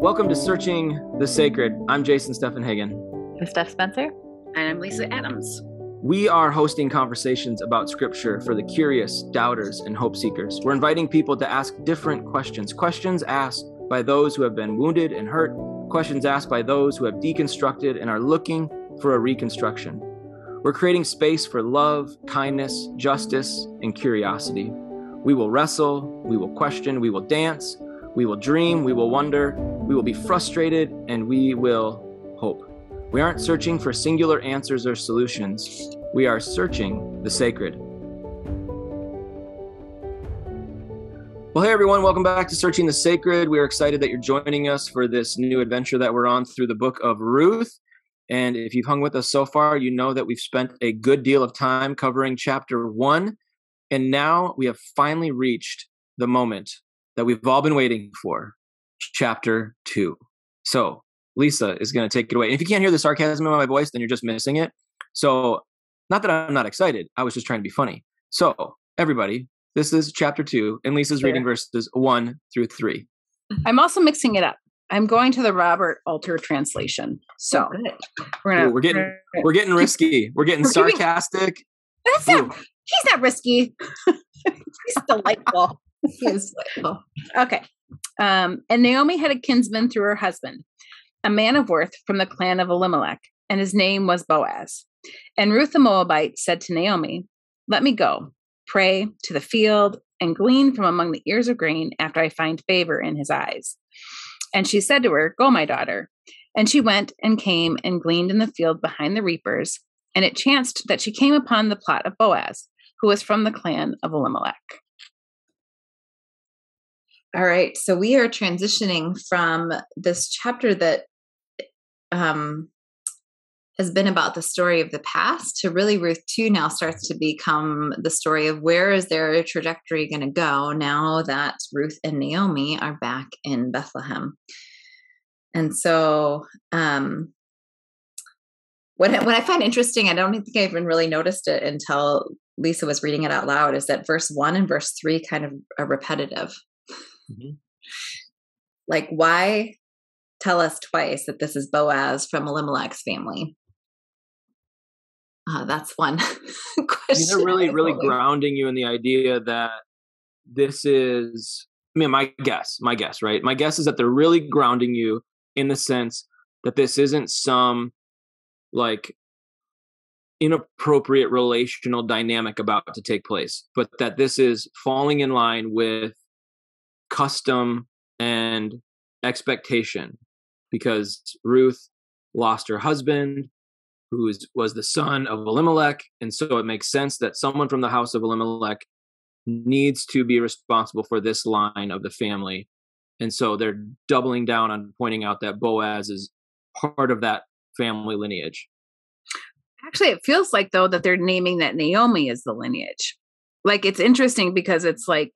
Welcome to Searching the Sacred. I'm Jason Steffenhagen. I'm Steph Spencer. And I'm Lisa Adams. We are hosting conversations about scripture for the curious, doubters, and hope seekers. We're inviting people to ask different questions, questions asked by those who have been wounded and hurt, questions asked by those who have deconstructed and are looking for a reconstruction. We're creating space for love, kindness, justice, and curiosity. We will wrestle, we will question, we will dance, we will dream, we will wonder, we will be frustrated, and we will hope. We aren't searching for singular answers or solutions, we are searching the sacred. Well, hey everyone, welcome back to Searching the Sacred. We are excited that you're joining us for this new adventure that we're on through the book of Ruth. And if you've hung with us so far, you know that we've spent a good deal of time covering chapter one. And now we have finally reached the moment that we've all been waiting for chapter two. So, Lisa is going to take it away. And if you can't hear the sarcasm in my voice, then you're just missing it. So, not that I'm not excited, I was just trying to be funny. So, everybody, this is chapter two, and Lisa's reading verses one through three. I'm also mixing it up. I'm going to the Robert Alter translation. So oh, we're gonna Ooh, we're getting we're, we're getting risky. We're getting we're sarcastic. Giving, that's not he's not risky. he's delightful. he is delightful. Okay. Um, and Naomi had a kinsman through her husband, a man of worth from the clan of Elimelech, and his name was Boaz. And Ruth the Moabite said to Naomi, Let me go, pray to the field, and glean from among the ears of grain after I find favor in his eyes. And she said to her, Go, my daughter. And she went and came and gleaned in the field behind the reapers. And it chanced that she came upon the plot of Boaz, who was from the clan of Elimelech. All right. So we are transitioning from this chapter that um, has been about the story of the past to really Ruth 2 now starts to become the story of where is their trajectory going to go now that Ruth and Naomi are back in Bethlehem. And so um what what I find interesting, I don't think I even really noticed it until Lisa was reading it out loud, is that verse one and verse three kind of are repetitive. Mm-hmm. Like, why tell us twice that this is Boaz from Elimelech's family? Uh, that's one question. They're really, really grounding you in the idea that this is, I mean, my guess, my guess, right? My guess is that they're really grounding you in the sense that this isn't some like inappropriate relational dynamic about to take place, but that this is falling in line with custom and expectation because Ruth lost her husband who was the son of Elimelech. And so it makes sense that someone from the house of Elimelech needs to be responsible for this line of the family. And so they're doubling down on pointing out that Boaz is part of that family lineage. Actually, it feels like, though, that they're naming that Naomi is the lineage. Like it's interesting because it's like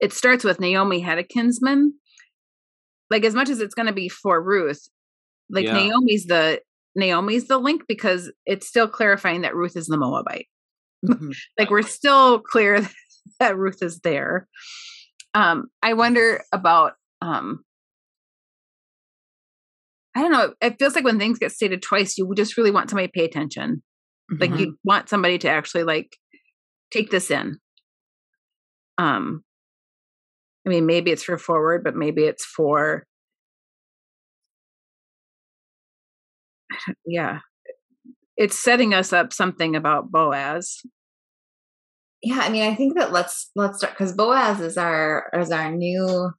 it starts with Naomi had a kinsman. Like as much as it's going to be for Ruth, like yeah. Naomi's the Naomi's the link because it's still clarifying that Ruth is the Moabite. Mm-hmm. like we're still clear that Ruth is there. Um, I wonder about um, I don't know. It feels like when things get stated twice, you just really want somebody to pay attention. Mm-hmm. Like you want somebody to actually like take this in. Um, I mean, maybe it's for forward, but maybe it's for yeah. It's setting us up something about boaz. Yeah i mean i think that let's let's start because boaz is our is our new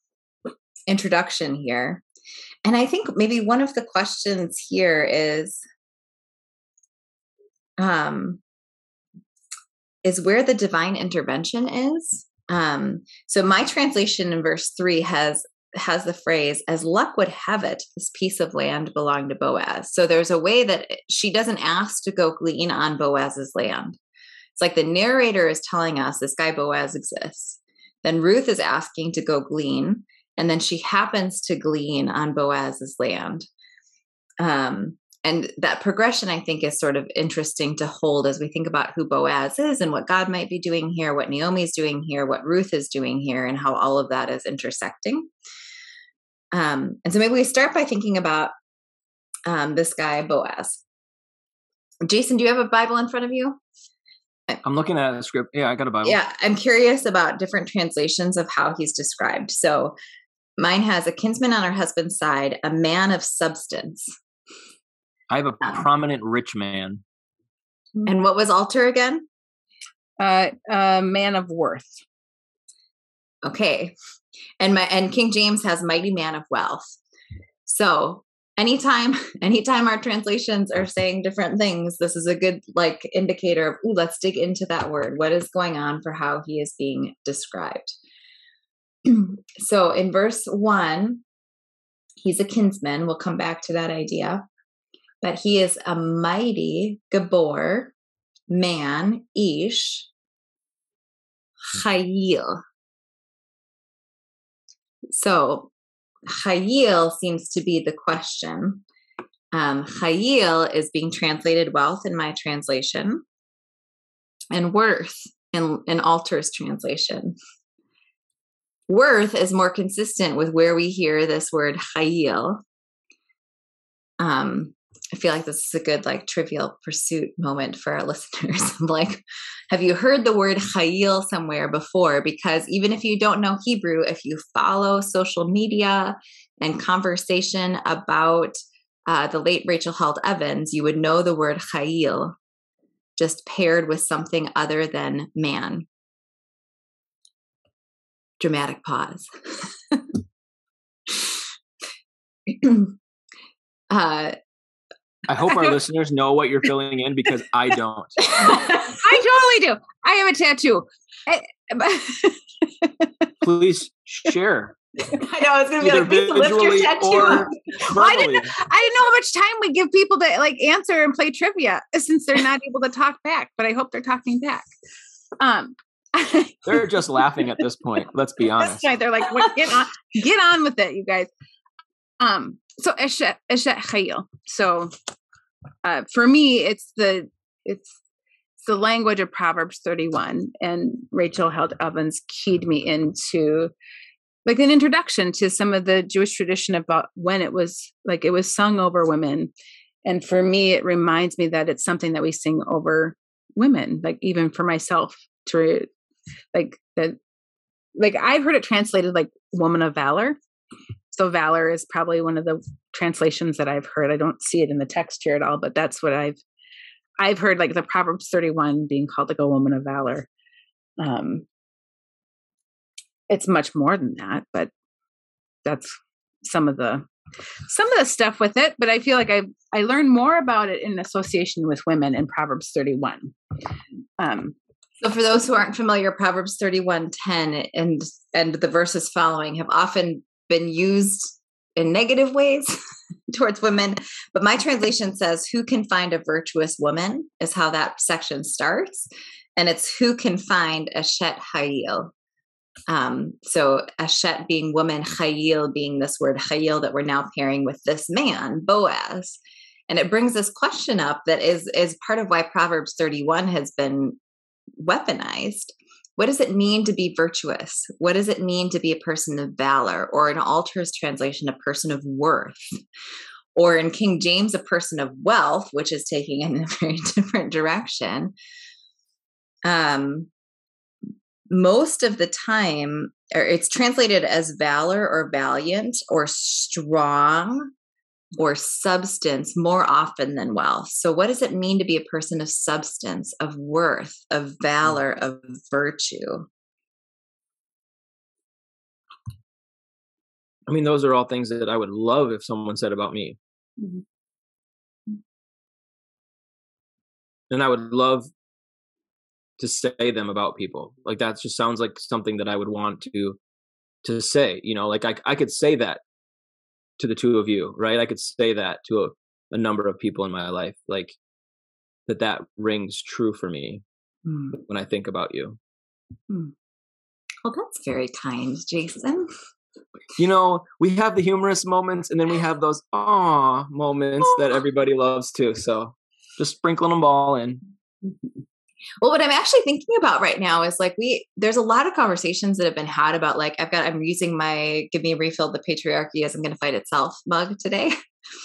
introduction here. And i think maybe one of the questions here is um is where the divine intervention is. Um so my translation in verse 3 has has the phrase, as luck would have it, this piece of land belonged to Boaz. So there's a way that she doesn't ask to go glean on Boaz's land. It's like the narrator is telling us this guy Boaz exists. Then Ruth is asking to go glean, and then she happens to glean on Boaz's land. Um, and that progression i think is sort of interesting to hold as we think about who boaz is and what god might be doing here what naomi's doing here what ruth is doing here and how all of that is intersecting um, and so maybe we start by thinking about um, this guy boaz jason do you have a bible in front of you i'm looking at a script yeah i got a bible yeah i'm curious about different translations of how he's described so mine has a kinsman on her husband's side a man of substance I have a um, prominent rich man. And what was Alter again? Uh, a man of worth. Okay. And my and King James has mighty man of wealth. So anytime anytime our translations are saying different things, this is a good like indicator of ooh, let's dig into that word. What is going on for how he is being described? so in verse one, he's a kinsman. We'll come back to that idea but he is a mighty Gibor man, Ish, Chayil. So Chayil seems to be the question. Um, Chayil is being translated wealth in my translation, and worth in, in Alter's translation. Worth is more consistent with where we hear this word Chayil. Um, I feel like this is a good like trivial pursuit moment for our listeners. like, have you heard the word chayil somewhere before? Because even if you don't know Hebrew, if you follow social media and conversation about uh, the late Rachel Held Evans, you would know the word chayil just paired with something other than man. Dramatic pause. uh, I hope our listeners know what you're filling in because I don't. I totally do. I have a tattoo. Please share. I know it's gonna be like please lift your tattoo. Well, I didn't. I didn't know how much time we give people to like answer and play trivia since they're not able to talk back. But I hope they're talking back. Um, they're just laughing at this point. Let's be honest. Right? They're like, "Get on, get on with it, you guys." Um, so Eshet Chayil. So uh, for me, it's the it's it's the language of Proverbs 31, and Rachel Held Evans keyed me into like an introduction to some of the Jewish tradition about when it was like it was sung over women. And for me, it reminds me that it's something that we sing over women, like even for myself to like that like I've heard it translated like woman of valor. So valor is probably one of the translations that I've heard. I don't see it in the text here at all, but that's what I've I've heard like the Proverbs 31 being called like a woman of valor. Um it's much more than that, but that's some of the some of the stuff with it, but I feel like I I learned more about it in association with women in Proverbs 31. Um so for those who aren't familiar, Proverbs 31:10 and and the verses following have often been used in negative ways towards women. But my translation says, Who can find a virtuous woman? is how that section starts. And it's who can find a Shet Hayil. Um, so Ashet being woman, Chayil being this word Chayil that we're now pairing with this man, Boaz. And it brings this question up that is is part of why Proverbs 31 has been weaponized what does it mean to be virtuous? What does it mean to be a person of valor? Or in Alter's translation, a person of worth? Or in King James, a person of wealth, which is taking in a very different direction. Um, most of the time, it's translated as valor or valiant or strong or substance more often than wealth. So, what does it mean to be a person of substance, of worth, of mm. valor, of virtue? I mean, those are all things that I would love if someone said about me. Mm-hmm. And I would love to say them about people. Like that just sounds like something that I would want to to say, you know, like I I could say that to the two of you, right? I could say that to a, a number of people in my life, like that that rings true for me mm. when I think about you. Mm. Well, that's very kind, Jason. you know, we have the humorous moments and then we have those ah moments that everybody loves too. So just sprinkling them all in. Well, what I'm actually thinking about right now is like we there's a lot of conversations that have been had about like I've got I'm using my give me a refill the patriarchy as I'm gonna fight itself mug today.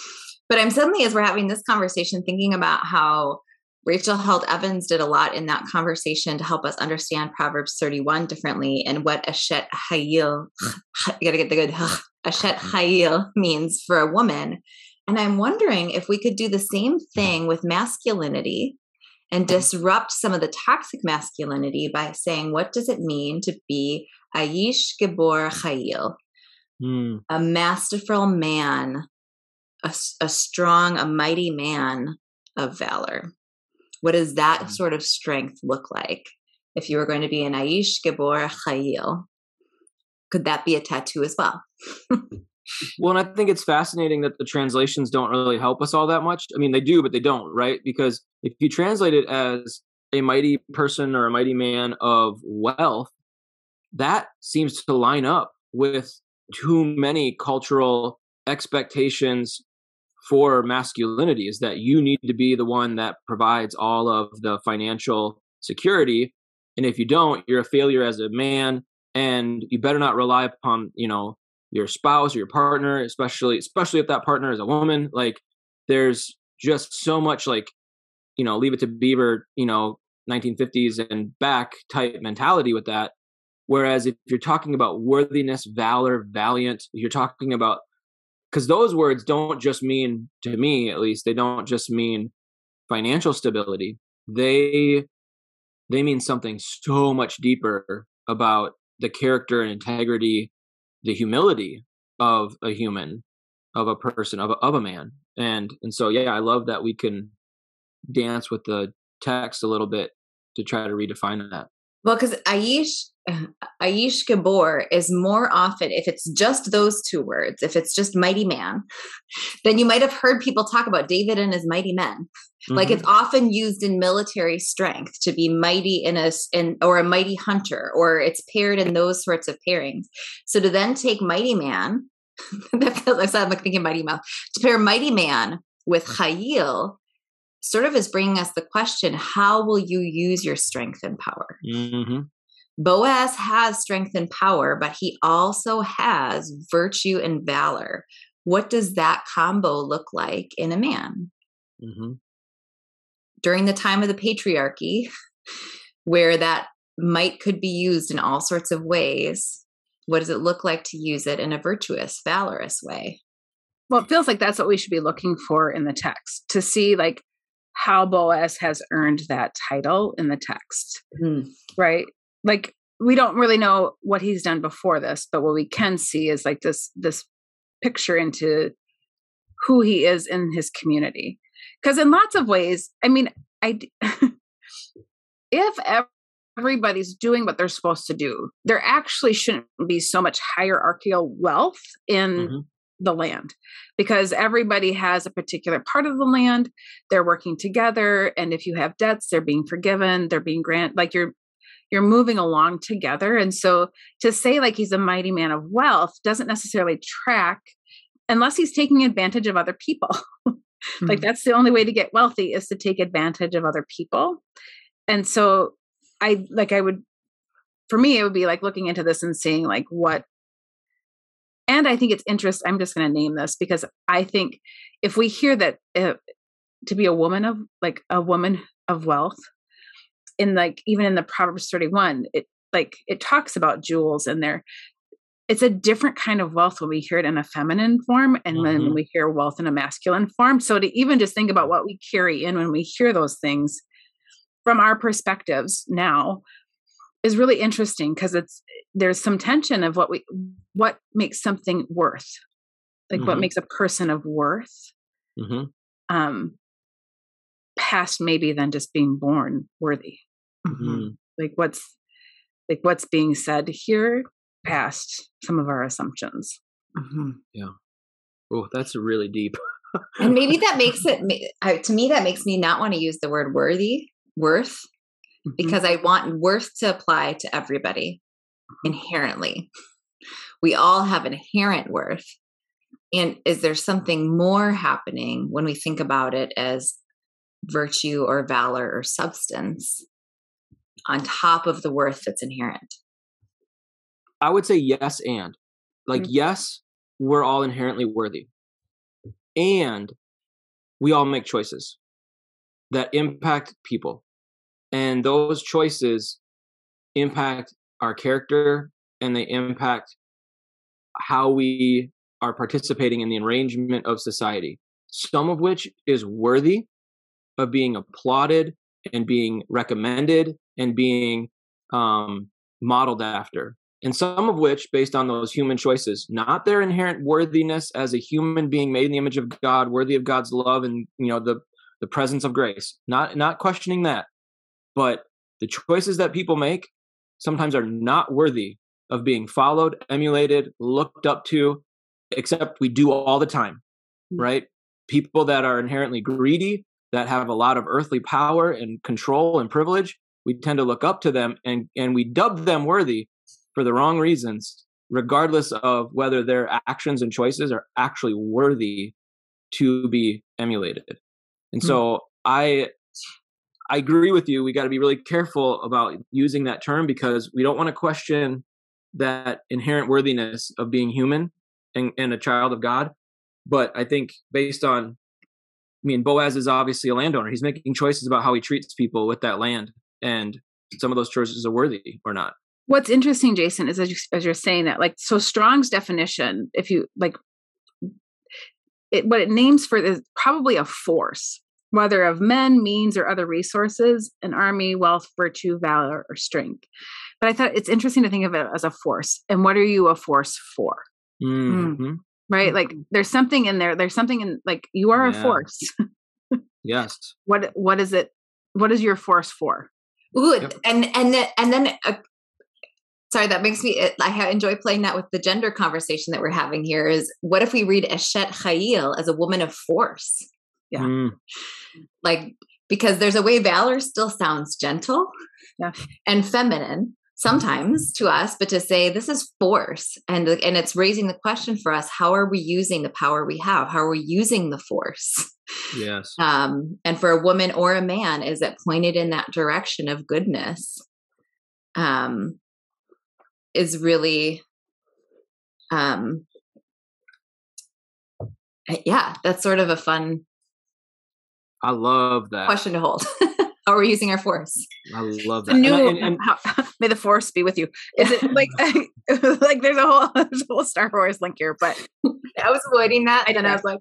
but I'm suddenly as we're having this conversation thinking about how Rachel Held Evans did a lot in that conversation to help us understand Proverbs 31 differently and what Ashet Hayil, you gotta get the good Ashet Hayil means for a woman. And I'm wondering if we could do the same thing with masculinity and disrupt some of the toxic masculinity by saying, what does it mean to be Aish Gibor Hayil, mm. a masterful man, a, a strong, a mighty man of valor? What does that mm. sort of strength look like? If you were going to be an Aish Gibor Hayil, could that be a tattoo as well? well, and I think it's fascinating that the translations don't really help us all that much. I mean, they do, but they don't, right? Because if you translate it as a mighty person or a mighty man of wealth, that seems to line up with too many cultural expectations for masculinity is that you need to be the one that provides all of the financial security and if you don't you're a failure as a man and you better not rely upon you know your spouse or your partner especially especially if that partner is a woman like there's just so much like you know leave it to beaver you know 1950s and back type mentality with that. Whereas if you're talking about worthiness valor valiant you're talking about because those words don't just mean to me at least they don't just mean financial stability. They they mean something so much deeper about the character and integrity the humility of a human of a person of a, of a man. And and so yeah i love that we can dance with the text a little bit to try to redefine that well because aish aish gibor is more often if it's just those two words if it's just mighty man then you might have heard people talk about david and his mighty men mm-hmm. like it's mm-hmm. often used in military strength to be mighty in a in or a mighty hunter or it's paired in those sorts of pairings so to then take mighty man that feels like I'm like thinking mighty mouth to pair mighty man with chayil sort of is bringing us the question how will you use your strength and power mm-hmm. boaz has strength and power but he also has virtue and valor what does that combo look like in a man mm-hmm. during the time of the patriarchy where that might could be used in all sorts of ways what does it look like to use it in a virtuous valorous way well, it feels like that's what we should be looking for in the text to see like how Boaz has earned that title in the text, mm. right? Like we don't really know what he's done before this, but what we can see is like this this picture into who he is in his community. Because in lots of ways, I mean, I if everybody's doing what they're supposed to do, there actually shouldn't be so much hierarchical wealth in mm-hmm the land. Because everybody has a particular part of the land they're working together and if you have debts they're being forgiven they're being granted like you're you're moving along together. And so to say like he's a mighty man of wealth doesn't necessarily track unless he's taking advantage of other people. Mm-hmm. like that's the only way to get wealthy is to take advantage of other people. And so i like i would for me it would be like looking into this and seeing like what and I think it's interesting. I'm just going to name this because I think if we hear that uh, to be a woman of like a woman of wealth, in like even in the Proverbs 31, it like it talks about jewels and there. It's a different kind of wealth when we hear it in a feminine form and mm-hmm. when we hear wealth in a masculine form. So to even just think about what we carry in when we hear those things from our perspectives now is really interesting because it's there's some tension of what we what makes something worth like mm-hmm. what makes a person of worth mm-hmm. um past maybe than just being born worthy mm-hmm. like what's like what's being said here past some of our assumptions mm-hmm. yeah oh that's really deep and maybe that makes it to me that makes me not want to use the word worthy worth mm-hmm. because I want worth to apply to everybody inherently. We all have inherent worth. And is there something more happening when we think about it as virtue or valor or substance on top of the worth that's inherent? I would say yes, and like, mm-hmm. yes, we're all inherently worthy. And we all make choices that impact people. And those choices impact our character and they impact how we are participating in the arrangement of society, some of which is worthy of being applauded and being recommended and being um, modeled after. And some of which, based on those human choices, not their inherent worthiness as a human being made in the image of God, worthy of God's love and you know the the presence of grace. Not not questioning that, but the choices that people make sometimes are not worthy of being followed, emulated, looked up to, except we do all the time, mm. right? People that are inherently greedy, that have a lot of earthly power and control and privilege, we tend to look up to them and, and we dub them worthy for the wrong reasons, regardless of whether their actions and choices are actually worthy to be emulated. And hmm. so mm. I I agree with you. We got to be really careful about using that term because we don't want to question that inherent worthiness of being human and, and a child of God. But I think based on, I mean, Boaz is obviously a landowner. He's making choices about how he treats people with that land, and some of those choices are worthy or not. What's interesting, Jason, is as, you, as you're saying that, like, so Strong's definition, if you like, it, what it names for is probably a force whether of men, means, or other resources, an army, wealth, virtue, valor, or strength. But I thought it's interesting to think of it as a force. And what are you a force for? Mm-hmm. Mm. Right? Like there's something in there. There's something in like you are yeah. a force. yes. What what is it? What is your force for? Ooh, yep. and and then and then uh, sorry that makes me i enjoy playing that with the gender conversation that we're having here is what if we read eshet chayil as a woman of force yeah mm. like because there's a way valor still sounds gentle yeah. and feminine sometimes to us but to say this is force and and it's raising the question for us how are we using the power we have how are we using the force yes um and for a woman or a man is it pointed in that direction of goodness um is really um yeah that's sort of a fun I love that question to hold. Are we using our force? I love that. New, and, and, how, may the force be with you. Is it like like there's a whole there's a whole Star Wars link here? But I was avoiding that, and I was like,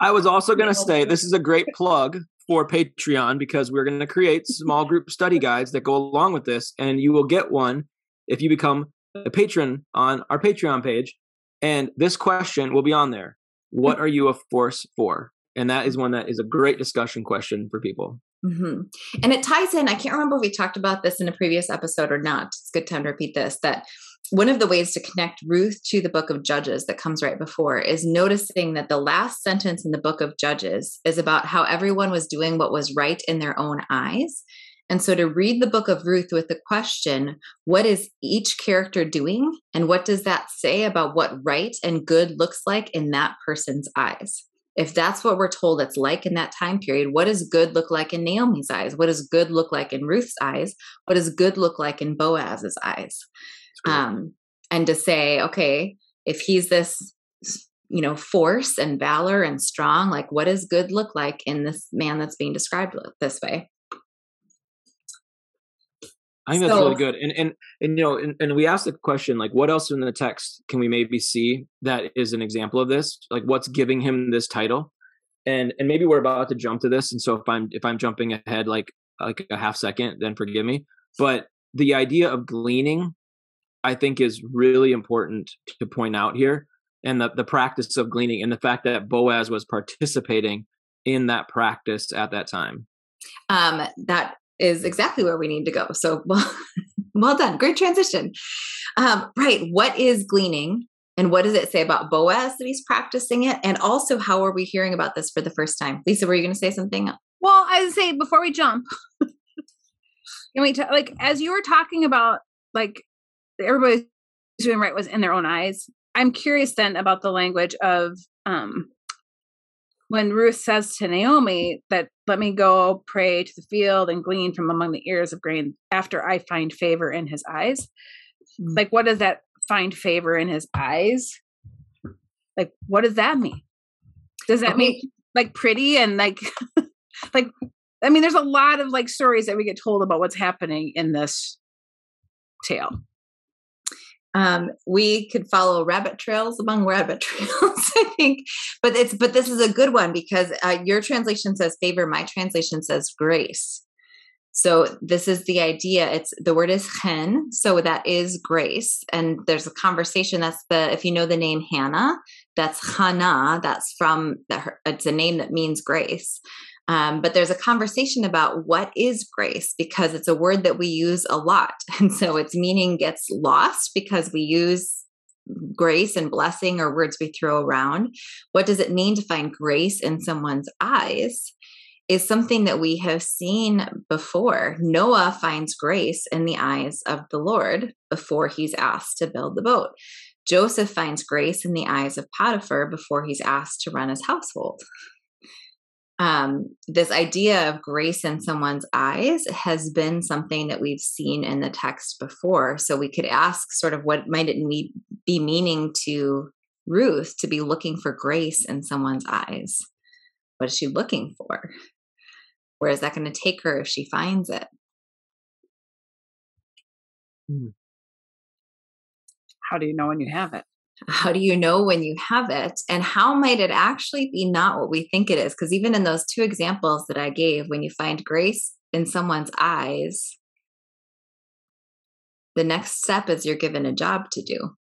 I was also going to say this is a great plug for Patreon because we're going to create small group study guides that go along with this, and you will get one if you become a patron on our Patreon page. And this question will be on there. What are you a force for? And that is one that is a great discussion question for people mm-hmm. and it ties in i can't remember if we talked about this in a previous episode or not it's good time to repeat this that one of the ways to connect ruth to the book of judges that comes right before is noticing that the last sentence in the book of judges is about how everyone was doing what was right in their own eyes and so to read the book of Ruth with the question, what is each character doing? And what does that say about what right and good looks like in that person's eyes? If that's what we're told it's like in that time period, what does good look like in Naomi's eyes? What does good look like in Ruth's eyes? What does good look like in Boaz's eyes? Um, and to say, okay, if he's this, you know, force and valor and strong, like what does good look like in this man that's being described this way? I think that's so, really good. And and and you know, and, and we asked the question like, what else in the text can we maybe see that is an example of this? Like, what's giving him this title? And and maybe we're about to jump to this. And so if I'm if I'm jumping ahead like like a half second, then forgive me. But the idea of gleaning, I think, is really important to point out here, and the the practice of gleaning, and the fact that Boaz was participating in that practice at that time. Um, that is exactly where we need to go. So well, well done. Great transition. Um, right. What is gleaning? And what does it say about Boaz that he's practicing it? And also, how are we hearing about this for the first time? Lisa, were you going to say something? Well, I would say before we jump, can we t- like as you were talking about like everybody doing right was in their own eyes. I'm curious then about the language of um, when Ruth says to Naomi that let me go pray to the field and glean from among the ears of grain after I find favor in his eyes. Mm-hmm. Like, what does that find favor in his eyes? Like, what does that mean? Does that okay. mean like pretty and like, like, I mean, there's a lot of like stories that we get told about what's happening in this tale. Um, we could follow rabbit trails among rabbit trails, I think. But it's but this is a good one because uh, your translation says favor, my translation says grace. So this is the idea. It's the word is chen, so that is grace. And there's a conversation. That's the if you know the name Hannah, that's Hannah. That's from the. It's a name that means grace. Um, but there's a conversation about what is grace because it's a word that we use a lot. And so its meaning gets lost because we use grace and blessing or words we throw around. What does it mean to find grace in someone's eyes? Is something that we have seen before. Noah finds grace in the eyes of the Lord before he's asked to build the boat. Joseph finds grace in the eyes of Potiphar before he's asked to run his household um, this idea of grace in someone's eyes has been something that we've seen in the text before. So we could ask, sort of, what might it be meaning to Ruth to be looking for grace in someone's eyes? What is she looking for? Where is that going to take her if she finds it? Hmm. How do you know when you have it? How do you know when you have it? And how might it actually be not what we think it is? Because even in those two examples that i gave when you find grace in someone's eyes the next step is you're given a job to do.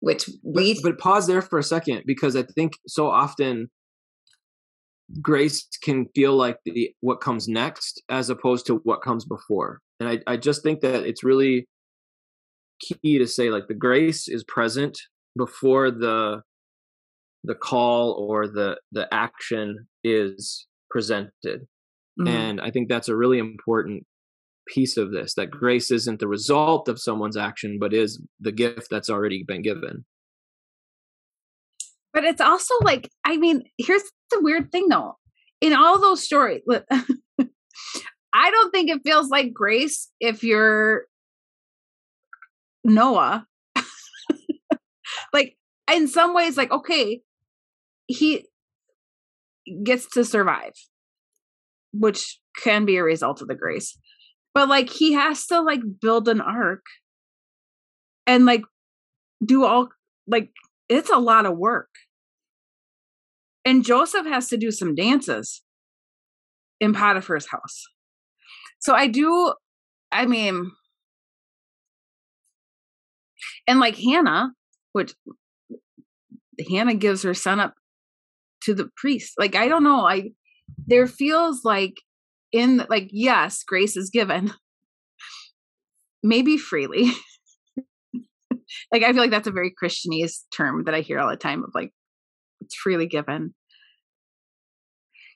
Which we but, but pause there for a second because i think so often grace can feel like the what comes next as opposed to what comes before. And i, I just think that it's really key to say like the grace is present before the the call or the the action is presented. Mm-hmm. and i think that's a really important piece of this that grace isn't the result of someone's action but is the gift that's already been given. But it's also like i mean here's the weird thing though. In all those stories i don't think it feels like grace if you're Noah. like in some ways, like, okay, he gets to survive, which can be a result of the grace. But like he has to like build an ark and like do all like it's a lot of work. And Joseph has to do some dances in Potiphar's house. So I do, I mean, and like Hannah, which Hannah gives her son up to the priest. Like, I don't know. I, there feels like in, like, yes, grace is given, maybe freely. like, I feel like that's a very Christianese term that I hear all the time of like, it's freely given.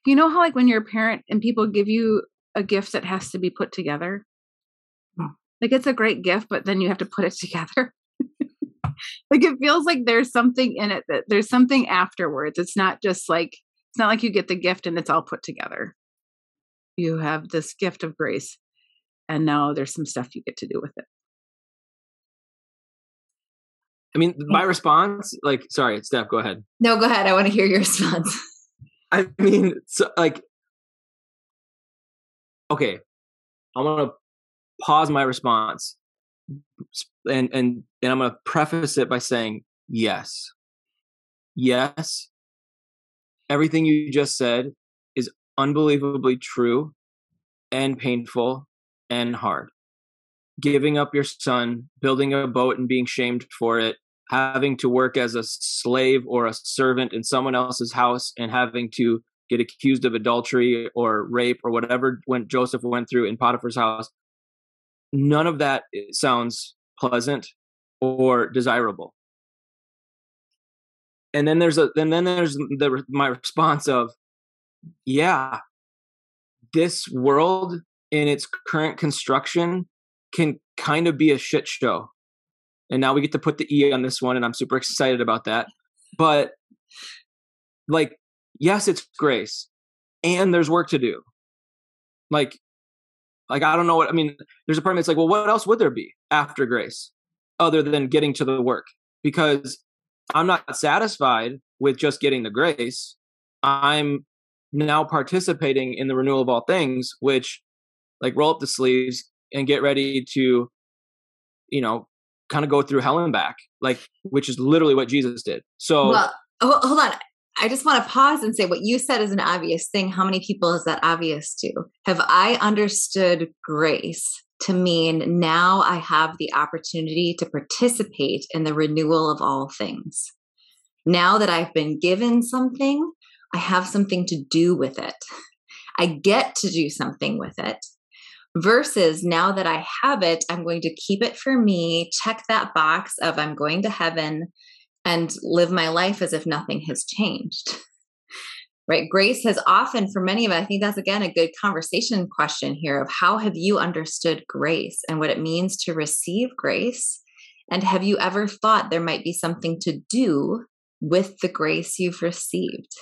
You know how, like, when you're a parent and people give you a gift that has to be put together? Hmm. Like, it's a great gift, but then you have to put it together like it feels like there's something in it that there's something afterwards. It's not just like it's not like you get the gift and it's all put together. You have this gift of grace and now there's some stuff you get to do with it. I mean, my mm. response, like, sorry, Steph, go ahead. No, go ahead. I want to hear your response. I mean, so like, okay, I'm gonna pause my response and and and I'm going to preface it by saying yes. Yes. Everything you just said is unbelievably true and painful and hard. Giving up your son, building a boat and being shamed for it, having to work as a slave or a servant in someone else's house and having to get accused of adultery or rape or whatever when Joseph went through in Potiphar's house. None of that eh, sounds pleasant or desirable and then there's a and then there's the my response of yeah this world in its current construction can kind of be a shit show. And now we get to put the E on this one, and I'm super excited about that. But like, yes, it's grace, and there's work to do. Like, like I don't know what I mean. There's a part of me that's like, well, what else would there be after grace, other than getting to the work? Because I'm not satisfied with just getting the grace. I'm now participating in the renewal of all things, which like roll up the sleeves and get ready to, you know, kind of go through hell and back, like which is literally what Jesus did. So well, hold on. I just want to pause and say what you said is an obvious thing. How many people is that obvious to? Have I understood grace to mean now I have the opportunity to participate in the renewal of all things? Now that I've been given something, I have something to do with it. I get to do something with it. Versus now that I have it, I'm going to keep it for me, check that box of I'm going to heaven and live my life as if nothing has changed. Right? Grace has often, for many of us, I think that's again a good conversation question here of how have you understood grace and what it means to receive grace? And have you ever thought there might be something to do with the grace you've received?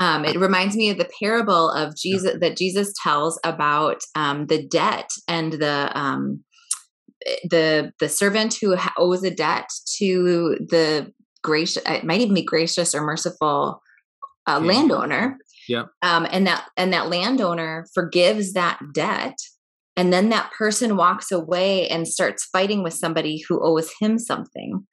Um, it reminds me of the parable of Jesus that Jesus tells about um, the debt and the um, the the servant who owes a debt to the gracious. It might even be gracious or merciful uh, yeah. landowner. Yeah. Um, and that and that landowner forgives that debt, and then that person walks away and starts fighting with somebody who owes him something.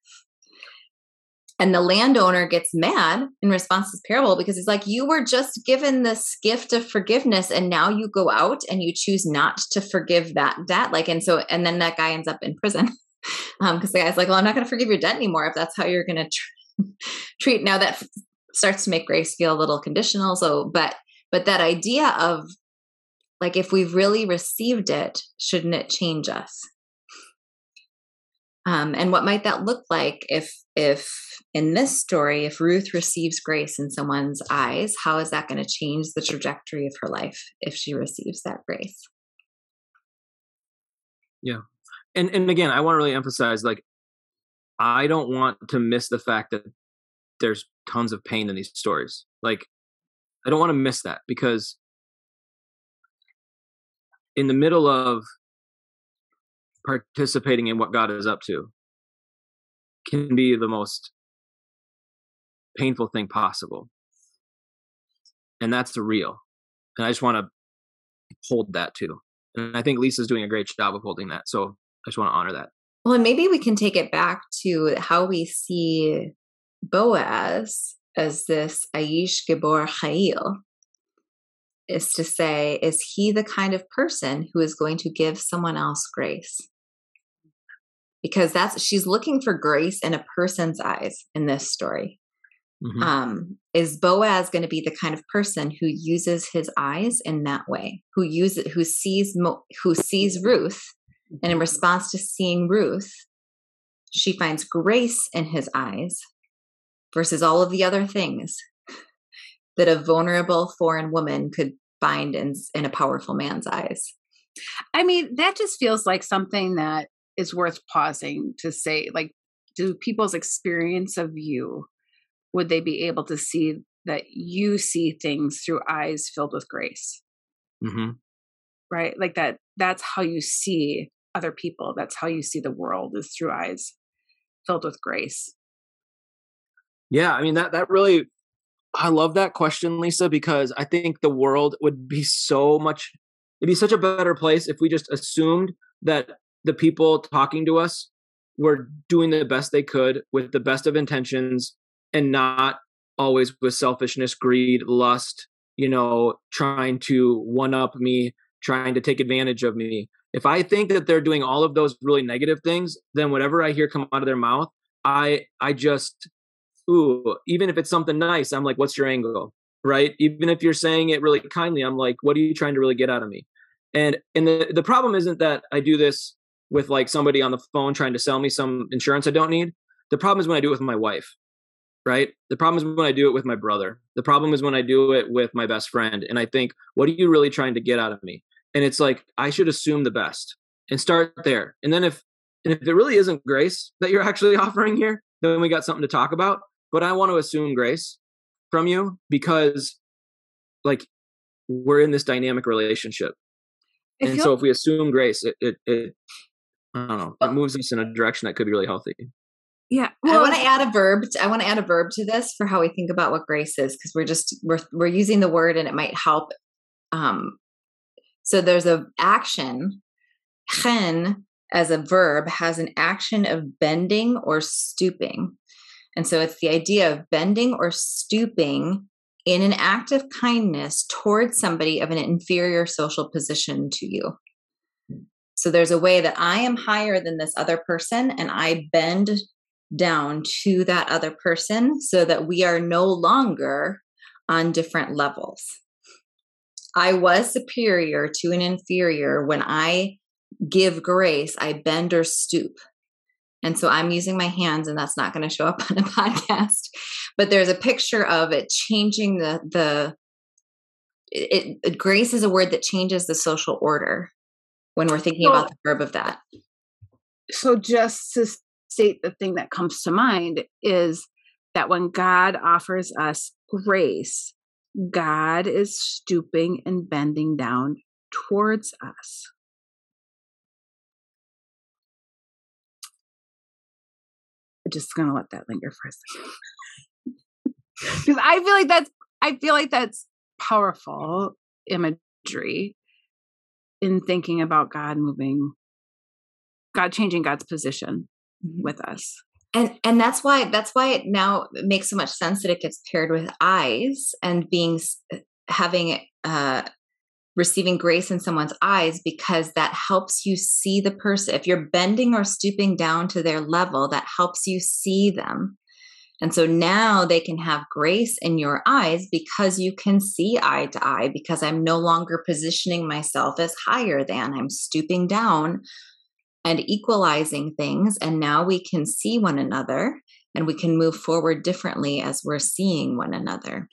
And the landowner gets mad in response to this parable because he's like, You were just given this gift of forgiveness, and now you go out and you choose not to forgive that debt. Like, and so, and then that guy ends up in prison Um, because um, the guy's like, Well, I'm not going to forgive your debt anymore if that's how you're going to tr- treat. Now that starts to make grace feel a little conditional. So, but, but that idea of like, if we've really received it, shouldn't it change us? Um, and what might that look like if if in this story if ruth receives grace in someone's eyes how is that going to change the trajectory of her life if she receives that grace yeah and and again i want to really emphasize like i don't want to miss the fact that there's tons of pain in these stories like i don't want to miss that because in the middle of participating in what God is up to can be the most painful thing possible. And that's the real. And I just want to hold that too. And I think Lisa's doing a great job of holding that. So I just want to honor that. Well, and maybe we can take it back to how we see Boaz as this Aish Gibor Chayil, is to say, is he the kind of person who is going to give someone else grace? Because that's she's looking for grace in a person's eyes in this story. Mm-hmm. Um, is Boaz going to be the kind of person who uses his eyes in that way? Who uses who sees who sees Ruth, and in response to seeing Ruth, she finds grace in his eyes versus all of the other things that a vulnerable foreign woman could find in, in a powerful man's eyes. I mean, that just feels like something that is worth pausing to say. Like, do people's experience of you, would they be able to see that you see things through eyes filled with grace? Mm-hmm. Right? Like that, that's how you see other people. That's how you see the world is through eyes filled with grace. Yeah, I mean that that really I love that question, Lisa, because I think the world would be so much, it'd be such a better place if we just assumed that the people talking to us were doing the best they could with the best of intentions and not always with selfishness, greed, lust, you know, trying to one up me, trying to take advantage of me. If I think that they're doing all of those really negative things, then whatever I hear come out of their mouth, I I just ooh, even if it's something nice, I'm like, what's your angle? Right? Even if you're saying it really kindly, I'm like, what are you trying to really get out of me? And and the, the problem isn't that I do this with like somebody on the phone trying to sell me some insurance I don't need. The problem is when I do it with my wife. Right? The problem is when I do it with my brother. The problem is when I do it with my best friend. And I think, what are you really trying to get out of me? And it's like, I should assume the best. and start there. And then if and if it really isn't grace that you're actually offering here, then we got something to talk about. But I want to assume grace from you because like we're in this dynamic relationship. and so if we assume grace, it, it, it I don't know, it moves us in a direction that could be really healthy. Yeah. Well, I want to add a verb. To, I want to add a verb to this for how we think about what grace is because we're just we're we're using the word and it might help. Um, so there's a action. Chen as a verb has an action of bending or stooping. And so it's the idea of bending or stooping in an act of kindness towards somebody of an inferior social position to you. So there's a way that I am higher than this other person and I bend down to that other person so that we are no longer on different levels. I was superior to an inferior when I give grace, I bend or stoop. And so I'm using my hands, and that's not going to show up on a podcast. But there's a picture of it changing the the. It, it, grace is a word that changes the social order when we're thinking so, about the verb of that. So just to state the thing that comes to mind is that when God offers us grace, God is stooping and bending down towards us. Just gonna let that linger for a second. Because I feel like that's I feel like that's powerful imagery in thinking about God moving, God changing God's position mm-hmm. with us. And and that's why that's why it now makes so much sense that it gets paired with eyes and being having uh receiving grace in someone's eyes because that helps you see the person. If you're bending or stooping down to their level, that helps you see them. And so now they can have grace in your eyes because you can see eye to eye, because I'm no longer positioning myself as higher than, I'm stooping down and equalizing things. And now we can see one another and we can move forward differently as we're seeing one another.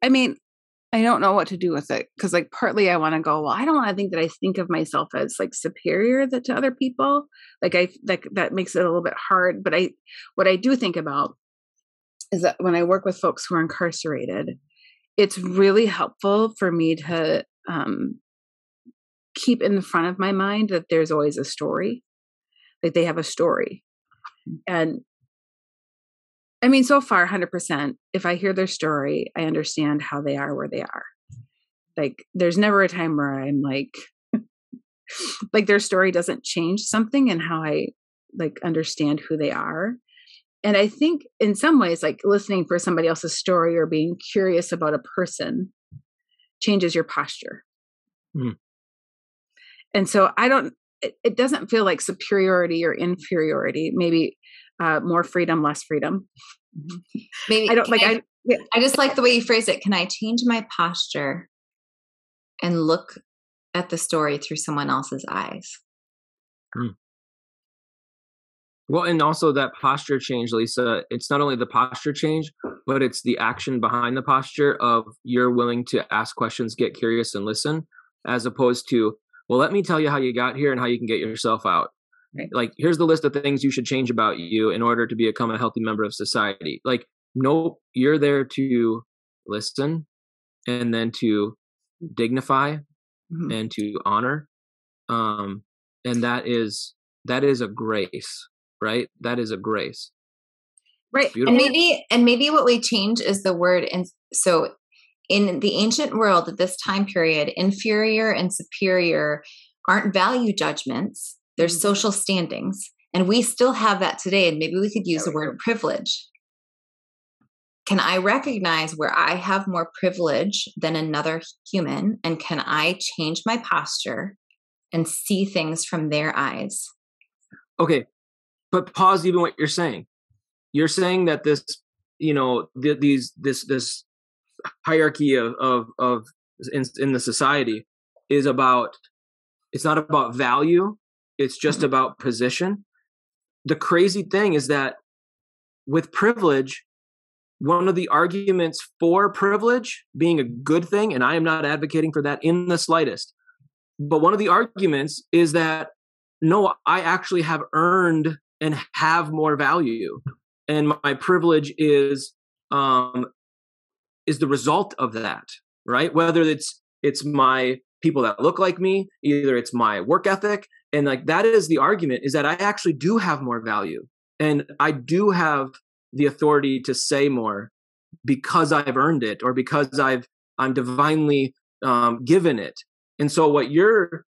I mean, I don't know what to do with it because, like, partly I want to go. Well, I don't want to think that I think of myself as like superior to other people. Like, I like that makes it a little bit hard. But I, what I do think about is that when I work with folks who are incarcerated, it's really helpful for me to um, keep in the front of my mind that there's always a story, like they have a story. And I mean, so far, 100%, if I hear their story, I understand how they are where they are. Like, there's never a time where I'm like, like their story doesn't change something and how I like understand who they are and I think in some ways, like listening for somebody else's story or being curious about a person changes your posture. Mm. And so I don't, it, it, doesn't feel like superiority or inferiority, maybe uh, more freedom, less freedom. Maybe I don't like, I, I, yeah. I just like the way you phrase it. Can I change my posture and look at the story through someone else's eyes? Mm. Well, and also that posture change, Lisa, it's not only the posture change, but it's the action behind the posture of you're willing to ask questions, get curious, and listen, as opposed to, well, let me tell you how you got here and how you can get yourself out. Right. Like, here's the list of things you should change about you in order to become a healthy member of society. Like, nope, you're there to listen and then to dignify mm-hmm. and to honor. Um, and that is that is a grace right? That is a grace. Right. And maybe and maybe what we change is the word and so in the ancient world at this time period, inferior and superior aren't value judgments, mm-hmm. social standings. And we still have that today. And maybe we could use the word privilege. Can I recognize where I have more privilege than another human? And can I change my posture and see things from their eyes? Okay but pause even what you're saying you're saying that this you know th- these this this hierarchy of of of in, in the society is about it's not about value it's just mm-hmm. about position the crazy thing is that with privilege one of the arguments for privilege being a good thing and i am not advocating for that in the slightest but one of the arguments is that no, I actually have earned and have more value. And my privilege is um is the result of that, right? Whether it's it's my people that look like me, either it's my work ethic, and like that is the argument is that I actually do have more value and I do have the authority to say more because I've earned it or because I've I'm divinely um, given it. And so what you're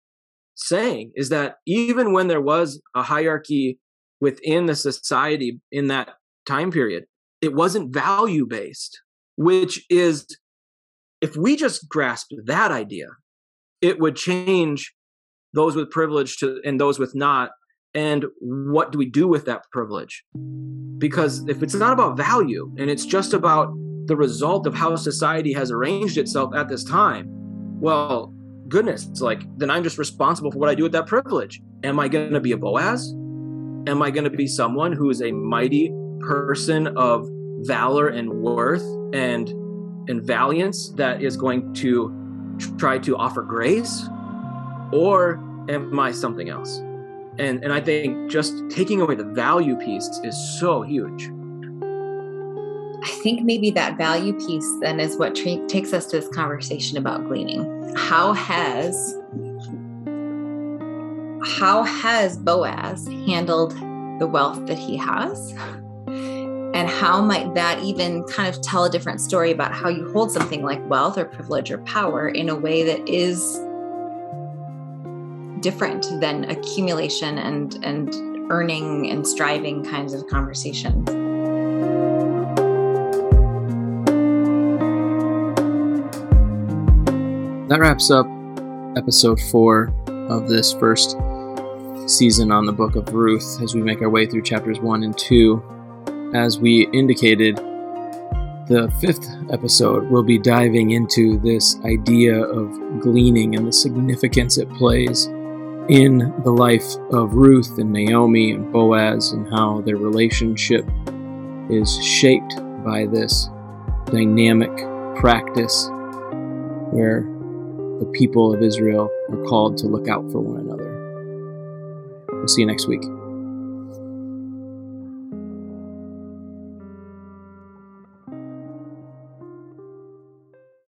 saying is that even when there was a hierarchy within the society in that time period, it wasn't value based, which is if we just grasp that idea, it would change those with privilege to and those with not and what do we do with that privilege? Because if it's not about value and it's just about the result of how society has arranged itself at this time well goodness it's like then i'm just responsible for what i do with that privilege. Am i going to be a boaz? Am i going to be someone who is a mighty person of valor and worth and and valiance that is going to try to offer grace? Or am i something else? And and i think just taking away the value piece is so huge. I think maybe that value piece then is what tra- takes us to this conversation about gleaning. How has how has boaz handled the wealth that he has? And how might that even kind of tell a different story about how you hold something like wealth or privilege or power in a way that is different than accumulation and and earning and striving kinds of conversations. That wraps up episode four of this first season on the book of Ruth as we make our way through chapters one and two. As we indicated, the fifth episode will be diving into this idea of gleaning and the significance it plays in the life of Ruth and Naomi and Boaz and how their relationship is shaped by this dynamic practice where the people of Israel are called to look out for one another. We'll see you next week.